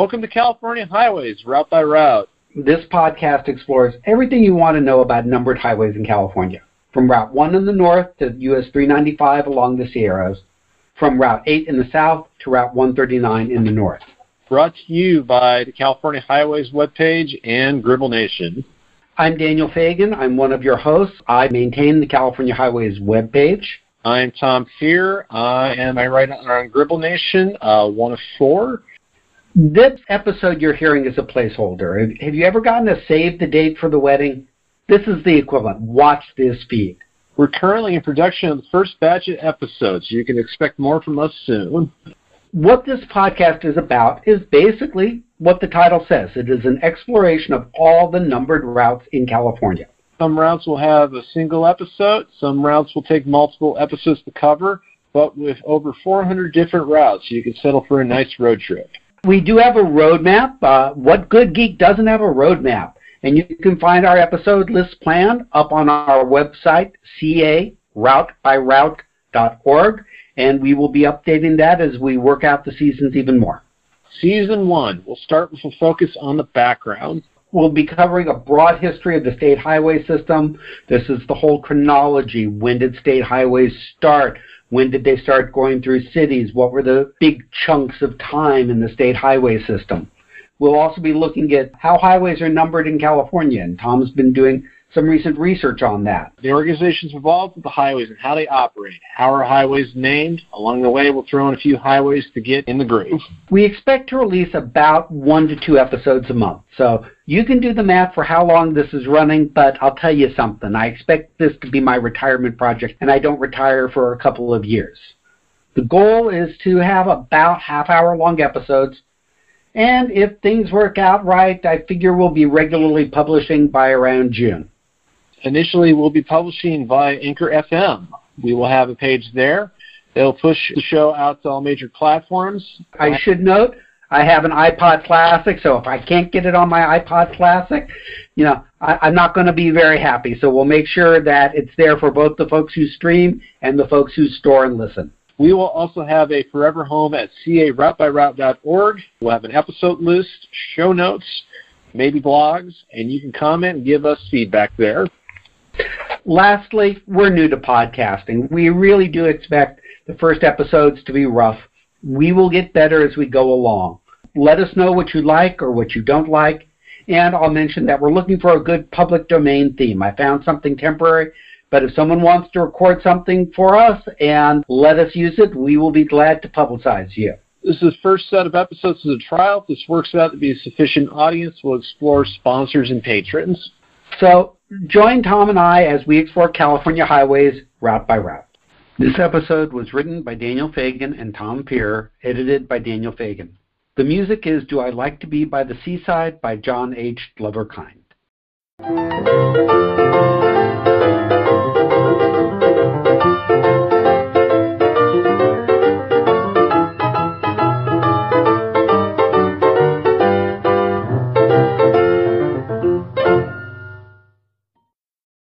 Welcome to California Highways, route by route. This podcast explores everything you want to know about numbered highways in California, from Route 1 in the north to US 395 along the Sierras, from Route 8 in the south to Route 139 in the north. Brought to you by the California Highways webpage and Gribble Nation. I'm Daniel Faigin. I'm one of your hosts. I maintain the California Highways webpage. I'm Tom Fearer, I am I write on Gribble Nation, uh, one of four. This episode you're hearing is a placeholder. Have you ever gotten a save the date for the wedding? This is the equivalent. Watch this feed. We're currently in production of the first batch of episodes. You can expect more from us soon. What this podcast is about is basically what the title says. It is an exploration of all the numbered routes in California. Some routes will have a single episode, some routes will take multiple episodes to cover, but with over 400 different routes, you can settle for a nice road trip. We do have a roadmap. Uh, what good geek doesn't have a roadmap? And you can find our episode list plan up on our website, caroutebyroute.org and we will be updating that as we work out the seasons even more. Season one, we'll start with a focus on the background. We'll be covering a broad history of the state highway system. This is the whole chronology. When did state highways start? When did they start going through cities? What were the big chunks of time in the state highway system? We'll also be looking at how highways are numbered in California, and Tom's been doing some recent research on that. The organizations involved with the highways and how they operate. How are highways named? Along the way, we'll throw in a few highways to get in the groove. We expect to release about one to two episodes a month. So you can do the math for how long this is running, but I'll tell you something. I expect this to be my retirement project, and I don't retire for a couple of years. The goal is to have about half hour long episodes and if things work out right, I figure we'll be regularly publishing by around June. Initially, we'll be publishing via Anchor FM. We will have a page there. It'll push the show out to all major platforms. I should note I have an iPod Classic, so if I can't get it on my iPod Classic, you know, I, am not going to be very happy. So we'll make sure that it's there for both the folks who stream and the folks who store and listen. We will also have a forever home at caroutebyroute.org. We'll have an episode list, show notes, maybe blogs, and you can comment and give us feedback there. Lastly, we're new to podcasting. We really do expect the first episodes to be rough. We will get better as we go along. Let us know what you like or what you don't like. And I'll mention that we're looking for a good public domain theme. I found something temporary, but if someone wants to record something for us and let us use it, we will be glad to publicize you. This is the first set of episodes as a trial. If this works out to be a sufficient audience, we'll explore sponsors and patrons. So Join Tom and I as we explore California highways route by route. This episode was written by Daniel Faigin and Tom Fearer, edited by Daniel Faigin. The music is Do I Like to Be by the Seaside by John H. Glover-Kind.